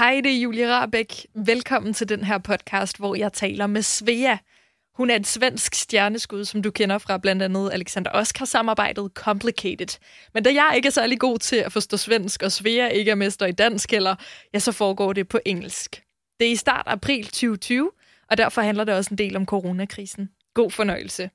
Hej, det er Julie Rabeck. Velkommen til den her podcast, hvor jeg taler med Svea. Hun er et svensk stjerneskud, som du kender fra blandt andet Alexander Oscar-samarbejdet Complicated. Men da jeg ikke er særlig god til at forstå svensk, og Svea ikke er mester i dansk heller, ja, så foregår det på engelsk. Det er i start april 2020, og derfor handler det også en del om coronakrisen. God fornøjelse.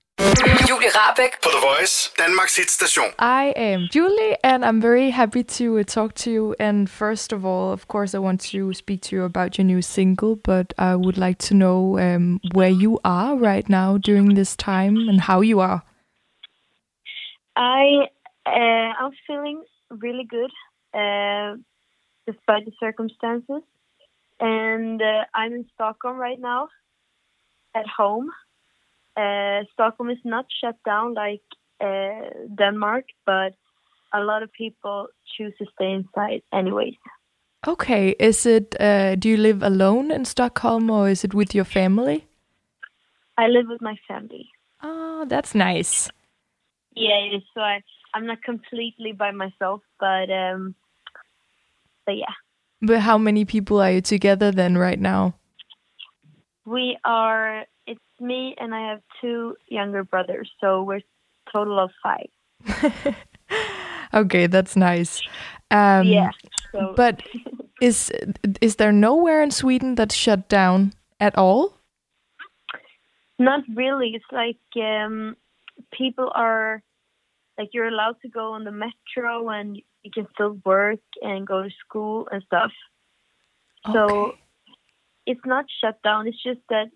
Julie Rabeck på The Voice, Danmarks hitstation. I am Julie, and I'm very happy to uh, talk to you. And first of all, of course, I want to speak to you about your new single, but I would like to know um, where you are right now during this time and how you are. I uh, I'm feeling really good uh, despite the circumstances, and uh, I'm in Stockholm right now, at home. Uh, Stockholm is not shut down like uh, Denmark, but a lot of people choose to stay inside anyways. Okay, is it? Uh, do you live alone in Stockholm, or is it with your family? I live with my family. Oh, that's nice. Yeah, it is. So I, I'm not completely by myself, but um, but yeah. But how many people are you together then right now? We are. Me and I have two younger brothers, so we're total of five. okay, that's nice. Um, yeah. So. But is is there nowhere in Sweden that's shut down at all? Not really. It's like um, people are like you're allowed to go on the metro and you can still work and go to school and stuff. So it's not shut down. It's just that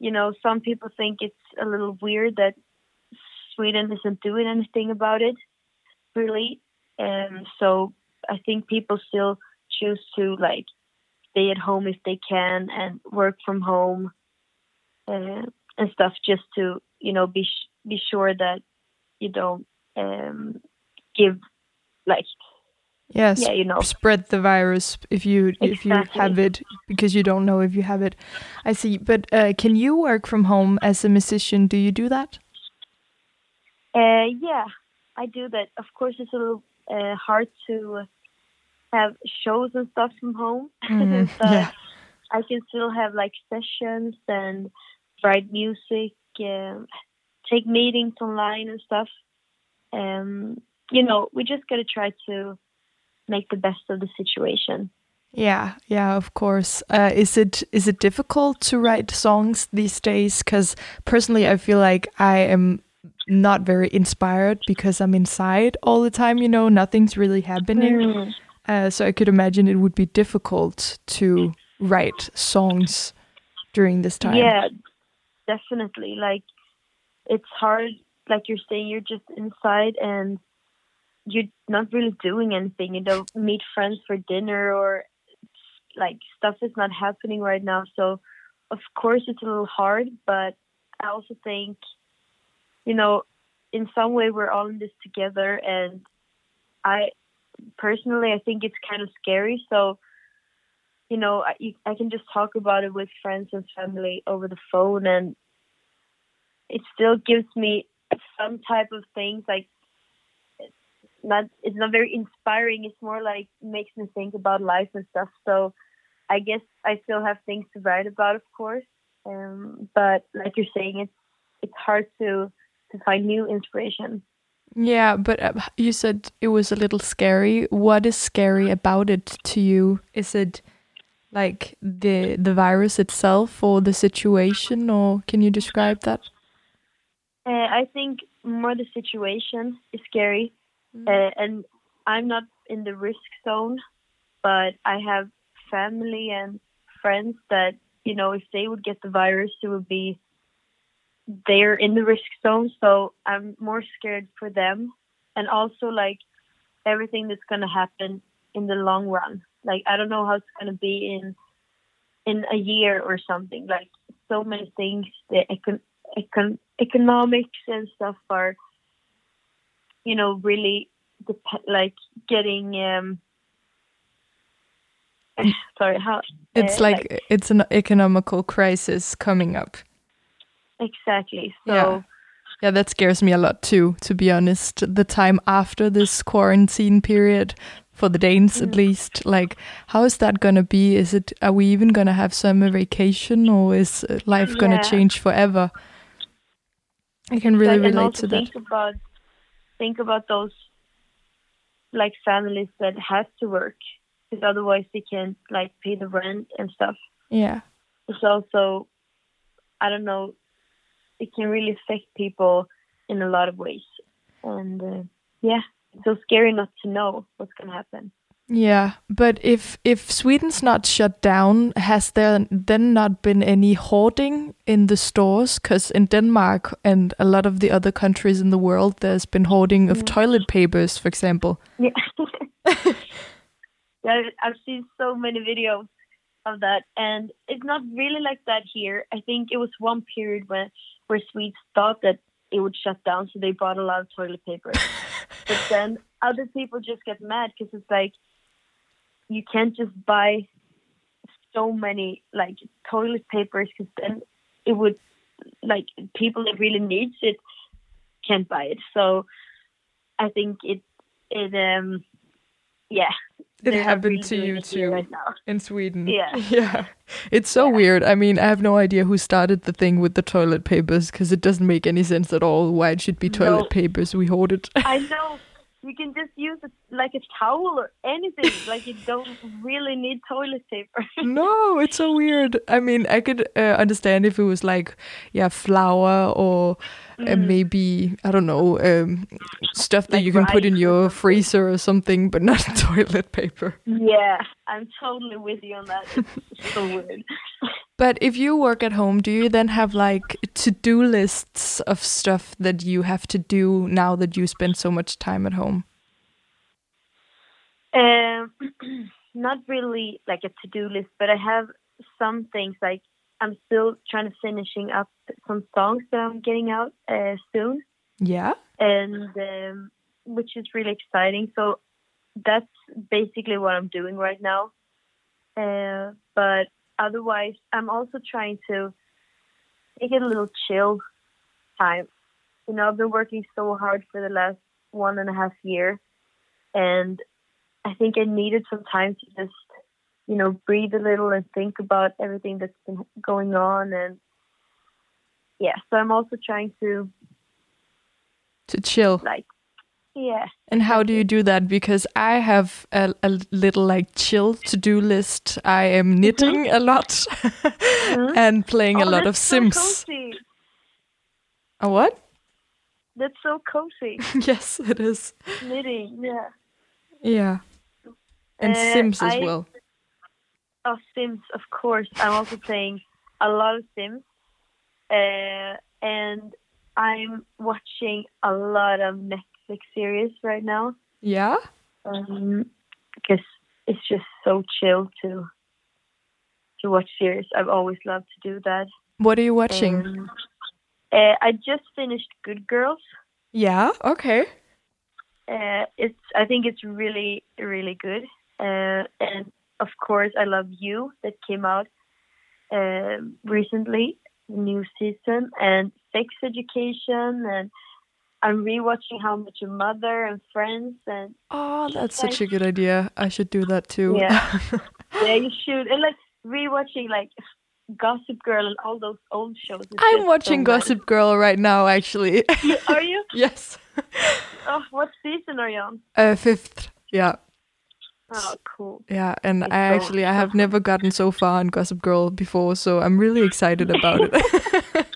you know some people think it's a little weird that Sweden isn't doing anything about it, really. And so I think people still choose to like stay at home if they can and work from home uh, and stuff, just to you know be be sure that you don't um, give like Yes. Yeah, you know. Spread the virus if you if you have it because you don't know if you have it. I see. But uh, can you work from home as a musician? Do you do that? Uh, yeah, I do that. Of course, it's a little uh, hard to have shows and stuff from home, Mhm, but yeah. I can still have like sessions and write music, um, take meetings online and stuff. Um, you know, we just gotta try to make the best of the situation. Yeah, yeah, of course. Uh, is it is it difficult to write songs these days? Because personally, I feel like I am not very inspired because I'm inside all the time. You know, nothing's really happening. Mm. Uh, so I could imagine it would be difficult to write songs during this time. Yeah, definitely. Like it's hard. Like you're saying, you're just inside and you're not really doing anything. You don't meet friends for dinner or like stuff is not happening right now. So of course it's a little hard, but I also think, you know, in some way we're all in this together and I personally I think it's kind of scary. So you know, I, I can just talk about it with friends and family over the phone, and it still gives me some type of things. Like, not it's not very inspiring. It's more like makes me think about life and stuff. So, I guess I still have things to write about, of course. Um, but like you're saying, it's it's hard to to find new inspiration. Yeah, but uh, you said it was a little scary. What is scary about it to you? Is it like the the virus itself or the situation or can you describe that? Uh, I think more the situation is scary, uh, and I'm not in the risk zone, but I have family and friends that you know if they would get the virus, it would be they're in the risk zone. So I'm more scared for them, and also like everything that's gonna happen in the long run. Like I don't know how it's gonna be in in a year or something. Like so many things, the econ- econ- economics and stuff are, you know, really dep- like getting. um Sorry, how? It's uh, like, it's an economical crisis coming up. exactly. So Yeah. Yeah, that scares me a lot too, to be honest. The time after this quarantine period for the Danes at least. Like, how is that gonna be? Is it? Are we even gonna have summer vacation, or is uh, life gonna change forever? I can really Like, relate to that. think about think about those like families that have to work because otherwise they can't like pay the rent and stuff. Yeah. It's also I don't know it can really affect people in a lot of ways and uh, yeah it's so scary not to know what's gonna happen. Yeah, but if if Sweden's not shut down, has there then not been any hoarding in the stores? Because in Denmark and a lot of the other countries in the world, there's been hoarding of mm. toilet papers, for example. Yeah. yeah, I've seen so many videos of that, and it's not really like that here. I think it was one period when where Swedes thought that it would shut down, so they bought a lot of toilet paper. but then other people just get mad because it's like you can't just buy so many like toilet papers because then it would like people that really needs it can't buy it. So I think it it um yeah It happened really to you too right in Sweden. Yeah. yeah. It's so Yeah. weird. I mean, I have no idea who started the thing with the toilet papers because it doesn't make any sense at all why it should be toilet No. papers we hoarded. I know you can just use it like a towel or anything. like you don't really need toilet paper. no, it's so weird. I mean, I could uh, understand if it was like, yeah, flour or uh, maybe I don't know, um, stuff that Mm. Like you can put in your freezer or something, but not toilet paper. yeah, I'm totally with you on that. It's so weird. But if you work at home, do you then have like to-do lists of stuff that you have to do now that you spend so much time at home? Um, not really like a to-do list, but I have some things like I'm still trying to finishing up some songs that I'm getting out uh, soon, Yeah. and um, which is really exciting. So that's basically what I'm doing right now. Uh, but otherwise, I'm also trying to take it a little chill time. You know, I've been working so hard for the last one and a half year, and I think I needed some time to just, you know, breathe a little and think about everything that's been going on. And yeah, so I'm also trying to, To chill. like, yeah, And how do you do that? Because I have a, a little like chill to do list. I am knitting a lot and playing a Oh, lot of that's so Sims. cozy. A what? That's so cozy. yes, it is. Knitting, yeah. Yeah. And Uh, Sims as I- well. Oh, Sims, of course. I'm also playing a lot of Sims. Uh, and I'm watching a lot of Netflix series right now. Yeah? Um, because it's just so chill to to watch series. I've always loved to do that. What are you watching? Um, uh, I just finished Good Girls. yeah, okay. Uh, it's I think it's really really good. Uh, and of course, I love You that came out um recently, the new season, and Sex Education, and I'm rewatching How I Met Your Mother and Friends, and Oh, that's such a good idea. I should do that too. Yeah. yeah, you should. And like rewatching like Gossip Girl and all those old shows. I'm watching so. Gossip Girl right now, actually. Are you? yes. Oh, what season are you on? Uh, fifth. Yeah. Oh, cool. Yeah, and It's I so- actually I have never gotten so far in Gossip Girl before, so I'm really excited about it.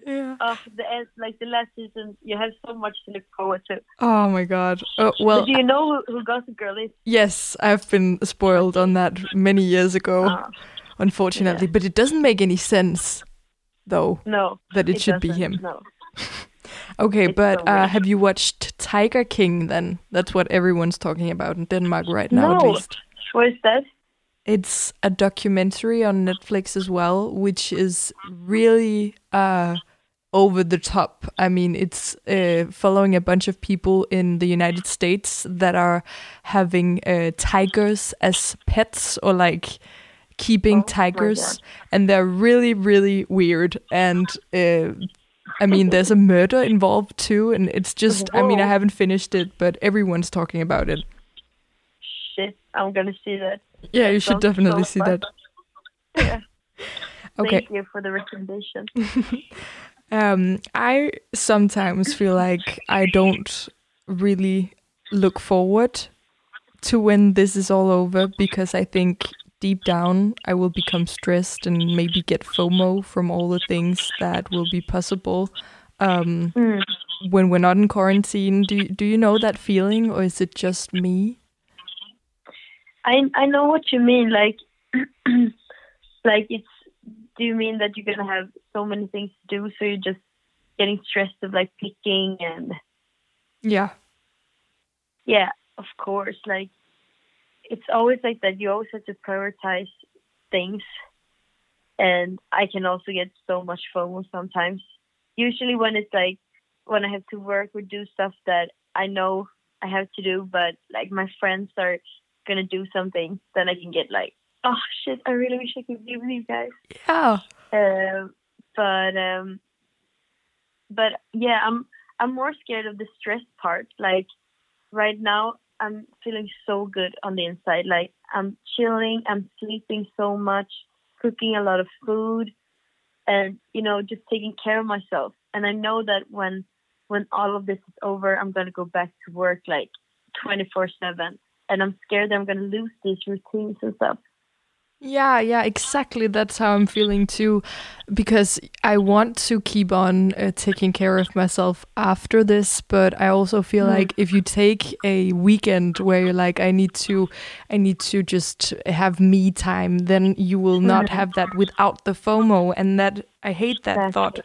Good. yeah. Oh, the end, like the last season, you have so much to look forward to. Oh my god. Oh, well, but do you know who, who Gossip Girl is? yes, I've been spoiled on that many years ago, Oh, unfortunately, but it doesn't make any sense though no, that it, should be him. No. Okay, It's but so uh, have you watched Tiger King then? That's what everyone's talking about in Denmark right now at least. What is that? It's a documentary on Netflix as well, which is really uh, over the top. I mean, it's uh, following a bunch of people in the United States that are having uh, tigers as pets or like keeping Oh tigers, and they're really, really weird. And uh, I mean, there's a murder involved too, and it's just. I mean, I haven't finished it, but everyone's talking about it. Shit, I'm gonna see that. Yeah, you should definitely see that. Yeah. Okay. Thank you for the recommendation. Um, I sometimes feel like I don't really look forward to when this is all over because I think deep down I will become stressed and maybe get FOMO from all the things that will be possible um, Mm. when we're not in quarantine. Do do you know that feeling or is it just me? I I know what you mean. Like, like it's. Do you mean that you're gonna have so many things to do, so you're just getting stressed of like picking and Yeah. yeah, of course. Like, it's always like that. You always have to prioritize things, and I can also get so much FOMO sometimes. Usually, when it's like when I have to work or do stuff that I know I have to do, but like my friends are gonna do something, then I can get like, oh shit, I really wish I could be with you guys. Yeah. Uh, but um, but yeah, I'm I'm more scared of the stress part. Like right now, I'm feeling so good on the inside. Like I'm chilling, I'm sleeping so much, cooking a lot of food, and you know just taking care of myself. And I know that when when all of this is over, I'm gonna go back to work like 24 seven. And I'm scared that I'm gonna lose these routines and stuff. Yeah, yeah, exactly. That's how I'm feeling too, because I want to keep on uh, taking care of myself after this. But I also feel Mm. like if you take a weekend where you're like, I need to, I need to just have me time, then you will not Mhm. have that without the FOMO, and that I hate that Exactly. thought.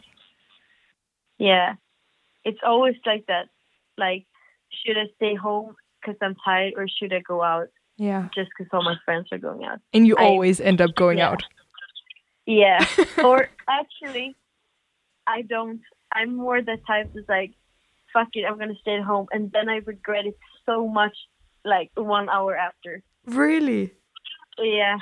Yeah, it's always like that. Like, should I stay home because I'm tired, or should I go out Yeah, just because all my friends are going out? and you I- always end up going yeah. out. Yeah. or actually, I don't. I'm more the type that's like, fuck it, I'm gonna stay at home, and then I regret it so much, like one hour after. Really? Yeah.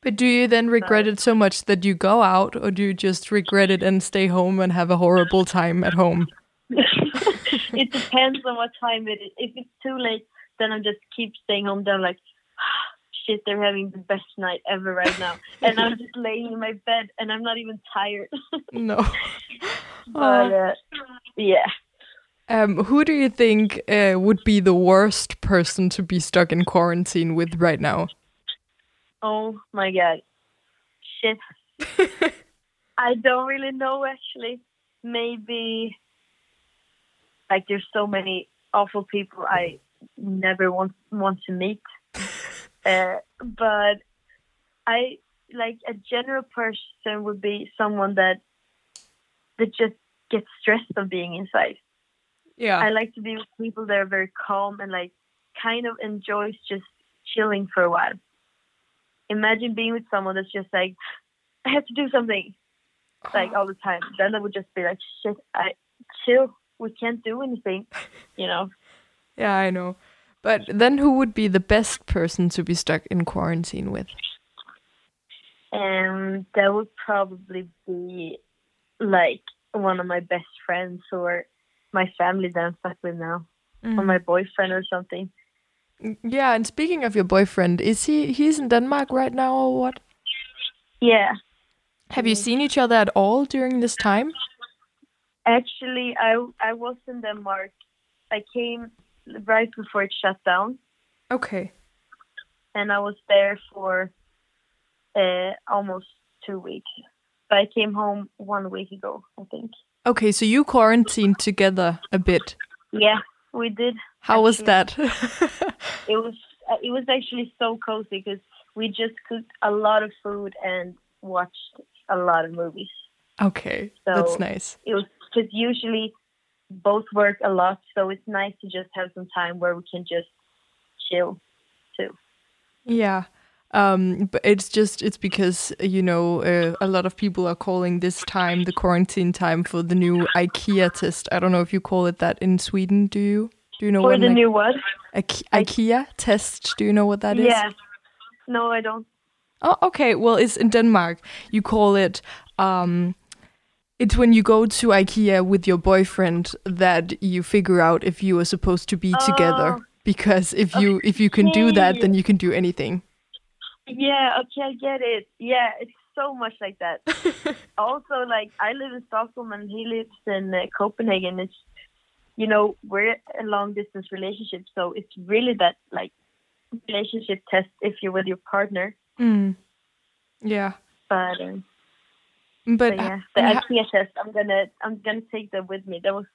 But do you then regret it so much that you go out, or do you just regret it and stay home and have a horrible time at home? it depends on what time it is. If it's too late, then I just keep staying home. Then I'm like, shit, they're having the best night ever right now, and I'm just laying in my bed, and I'm not even tired. No. but uh, yeah, Um, who do you think uh, would be the worst person to be stuck in quarantine with right now? oh my god, shit. I don't really know actually. Maybe like there's so many awful people I never want want to meet. uh, but I like a general person would be someone that that just gets stressed of being inside. Yeah. I like to be with people that are very calm and like kind of enjoys just chilling for a while. Imagine being with someone that's just like, I have to do something like all the time. Then I would just be like, shit, I chill. We can't do anything, you know. yeah, I know. But then who would be the best person to be stuck in quarantine with? And that would probably be like one of my best friends or my family that I'm stuck with now, or mm. my boyfriend or something. Mm, yeah, and speaking of your boyfriend, is he he's in Denmark right now or what? Yeah, Have you mm. seen each other at all during this time? Actually, I I was in Denmark. I came right before it shut down, Okay. and I was there for uh, almost two weeks. But I came home one week ago, I think. Okay, so you quarantined together a bit. Yeah, we did. How was that? It was uh, it was actually so cozy because we just cooked a lot of food and watched a lot of movies. okay, So- that's nice. It was because usually both work a lot, so it's nice to just have some time where we can just chill too. Yeah. Um, but it's just it's because you know uh, a lot of people are calling this time the quarantine time for the new IKEA test. I don't know if you call it that in Sweden. Do you? Do you know For what the new what? Ike- IKEA test? Do you know what that is? Yeah. No, I don't. Oh, okay. Well, it's in Denmark. You call it um, It's when you go to IKEA with your boyfriend that you figure out if you are supposed to be together. Oh. Because if you if you can do that, then you can do anything. Yeah, okay, I get it. Yeah, it's so much like that. also, like I live in Stockholm and he lives in uh, Copenhagen. It's you know we're a long distance relationship, so it's really that like relationship test if you're with your partner. Mm. Yeah, But um, but, but yeah, the IKEA test. I'm gonna I'm gonna take that with me. That was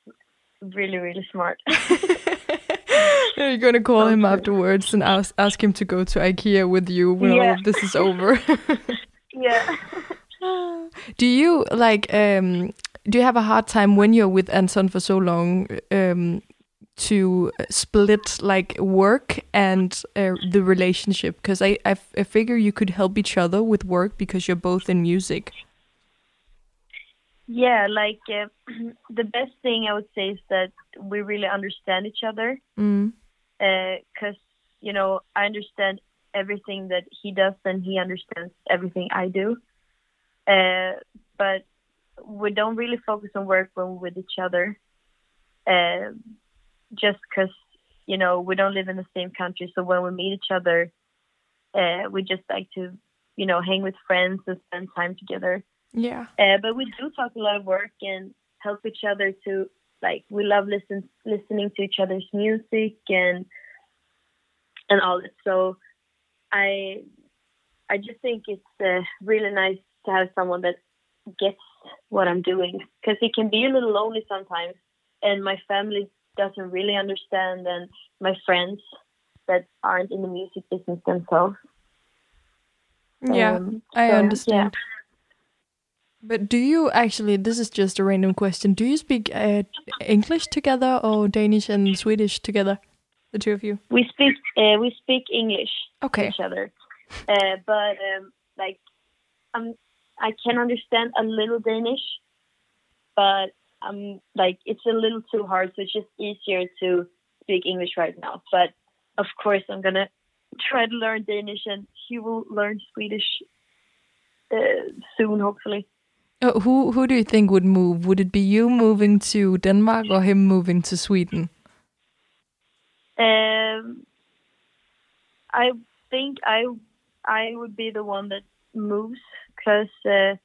really really smart. you're gonna call him afterwards and ask ask him to go to IKEA with you when all of this is over. yeah. do you like um do you have a hard time when you're with Anton for so long um to split like work and uh, the relationship because I, I f- I figure you could help each other with work because you're both in music Yeah, like uh, the best thing I would say is that we really understand each other. mm. because you know I understand everything that he does and he understands everything I do. Uh, but we don't really focus on work when we're with each other, uh, just because you know we don't live in the same country. So when we meet each other, uh, we just like to you know hang with friends and spend time together. Yeah Uh, but we do talk a lot of work and help each other to like we love listen listening to each other's music and and all that. So I I just think it's uh, really nice to have someone that gets what I'm doing because it can be a little lonely sometimes, and my family doesn't really understand, and my friends that aren't in the music business themselves. yeah Um, I so, understand but do you actually this is just a random question do you speak uh, English together or Danish and Swedish together the two of you We speak uh, we speak English okay each other, uh, but um, like um, I can understand a little Danish, but um, like it's a little too hard, so it's just easier to speak English right now. But of course, I'm gonna try to learn Danish, and he will learn Swedish uh, soon, hopefully. Uh, who who do you think would move? Would it be you moving to Denmark or him moving to Sweden? Um, I think I I would be the one that moves because uh,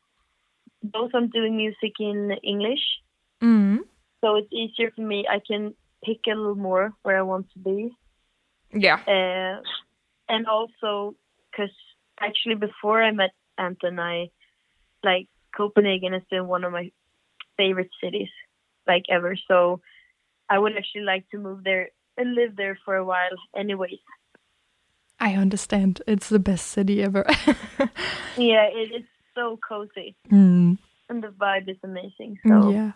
both I'm doing music in English, Mm. so it's easier for me. I can pick a little more where I want to be, Yeah. uh, and also because actually before I met Anton, I like Copenhagen has been one of my favorite cities, like ever. So I would actually like to move there and live there for a while, anyways. I understand. It's the best city ever. Yeah, it is so cozy, mm. and the vibe is amazing. So Yeah.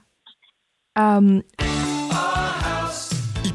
Um, I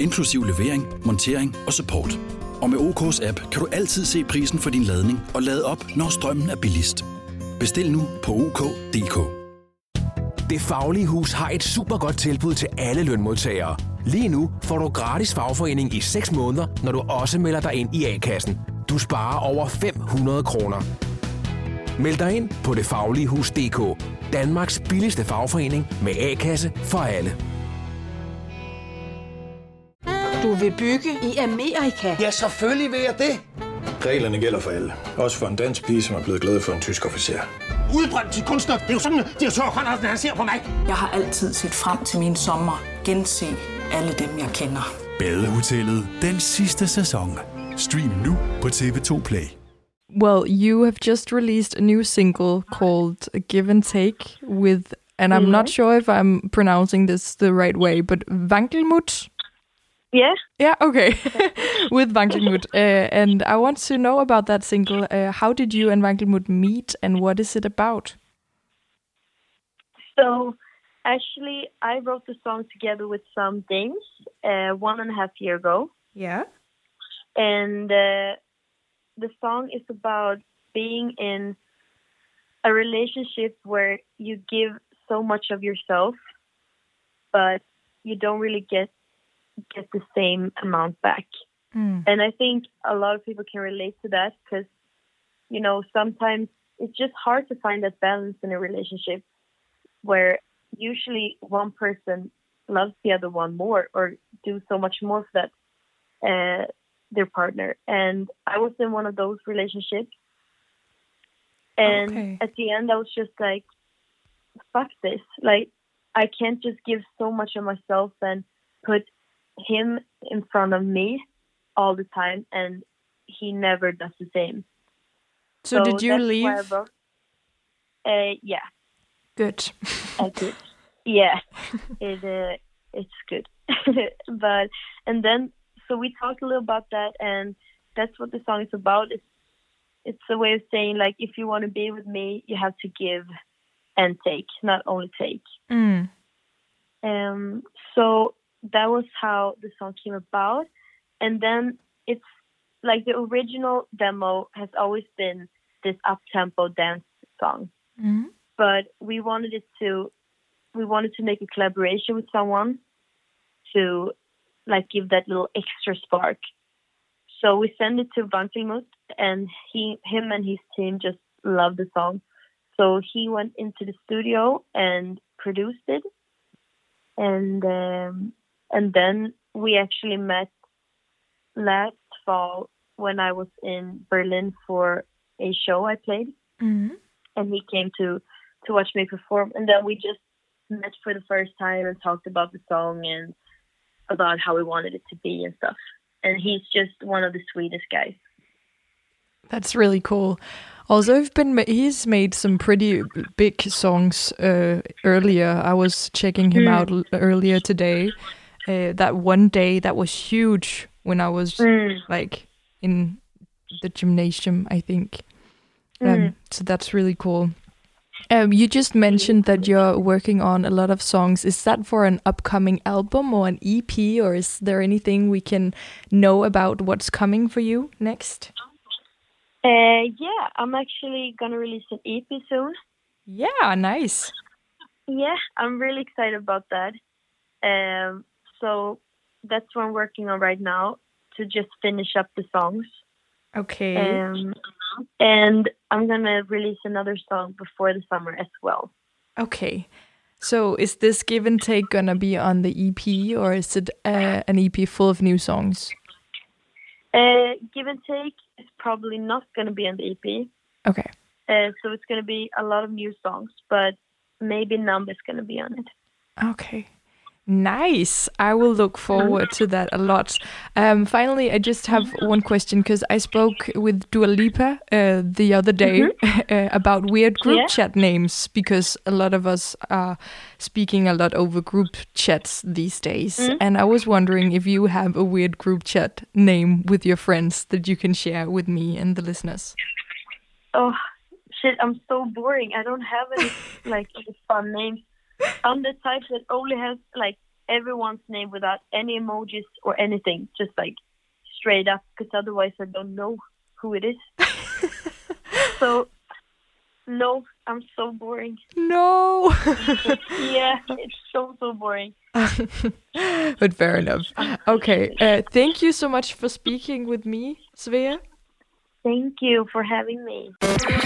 inklusiv levering, montering og support. Og med OK's app kan du altid se prisen for din ladning og lade op, når strømmen er billigst. Bestil nu på OK.dk. Det Faglige Hus har et super godt tilbud til alle lønmodtagere. Lige nu får du gratis fagforening i 6 måneder, når du også melder dig ind i A-kassen. Du sparer over 500 kroner. Meld dig ind på detfagligehus.dk. Danmarks billigste fagforening med A-kasse for alle. Du vil bygge i Amerika? Ja, selvfølgelig vil jeg det. Reglerne gælder for alle. Også for en dansk pige, som er blevet glad for en tysk officer. Udbrændt til kunstner. Det er jo sådan, at de har tørt, han ser på mig. Jeg har altid set frem til min sommer. Gense alle dem, jeg kender. Badehotellet den sidste sæson. Stream nu på TV2 Play. well, you have just released a new single called "Give and Take" with, and I'm not sure if I'm pronouncing this the right way, but Wankelmut. Yeah, Yeah, okay, with Wankelmut. Uh, and I want to know about that single. Uh, how did you and Wankelmut meet, and what is it about? so Actually, I wrote the song together with some Danes uh, one and a half year ago. Yeah. And uh, the song is about being in a relationship where you give so much of yourself, but you don't really get get the same amount back. Mm. And I think a lot of people can relate to that because, you know, sometimes it's just hard to find that balance in a relationship where usually one person loves the other one more or do so much more for that uh, their partner. And I was in one of those relationships. And Okay. at the end, I was just like, fuck this. Like, I can't just give so much of myself and put him in front of me all the time, and he never does the same. So, did you that's why I leave? wrote- Uh, yeah, Good. I did. Yeah, it uh, it's good. but and then so we talked a little about that, and that's what the song is about. It's it's a way of saying like if you want to be with me, you have to give and take, not only take. Mm. Um, so that was how the song came about. And then it's like the original demo has always been this up tempo dance song. Mm. But we wanted it to we wanted to make a collaboration with someone to like give that little extra spark. So we sent it to Wankelmut and he him and his team just loved the song. So he went into the studio and produced it and um, and then we actually met last fall when I was in Berlin for a show I played, Mm. and he came to to watch me perform, and then we just met for the first time and talked about the song and about how we wanted it to be and stuff. And he's just one of the sweetest guys. That's really cool. Also, I've been he's made some pretty big songs uh, earlier. I was checking him Mm. out earlier today. Uh, that one day that was huge when I was Mm. like in the gymnasium, I think. Um, Mm. so that's really cool. Um, you just mentioned that you're working on a lot of songs. Is that for an upcoming album or an EP, or is there anything we can know about what's coming for you next? Uh, yeah, I'm actually gonna release an EP soon. Yeah, nice. Yeah, I'm really excited about that. Um, so that's what I'm working on right now to just finish up the songs. Okay. Um, and I'm gonna release another song before the summer as well. Okay. So is this give and take gonna be on the EP or is it uh, an EP full of new songs? Uh, Give and Take is probably not gonna be on the EP, Okay. uh, so it's gonna be a lot of new songs, but maybe Numb is gonna be on it. Okay. Nice. I will look forward to that a lot. Um, finally, I just have one question because I spoke with Dua Lipa uh, the other day uh, about weird group Yeah. chat names because a lot of us are speaking a lot over group chats these days. Mhm. And I was wondering if you have a weird group chat name with your friends that you can share with me and the listeners. Oh shit, I'm so boring. I don't have any like fun names. I'm the type that only has like everyone's name without any emojis or anything, just like straight up, because otherwise I don't know who it is. so no, I'm so boring. No. yeah, it's so so boring. but fair enough. Okay. Uh, thank you so much for speaking with me, Svea. Thank you for having me.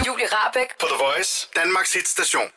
Julie Rabeck på The Voice, Danmarks hitstation.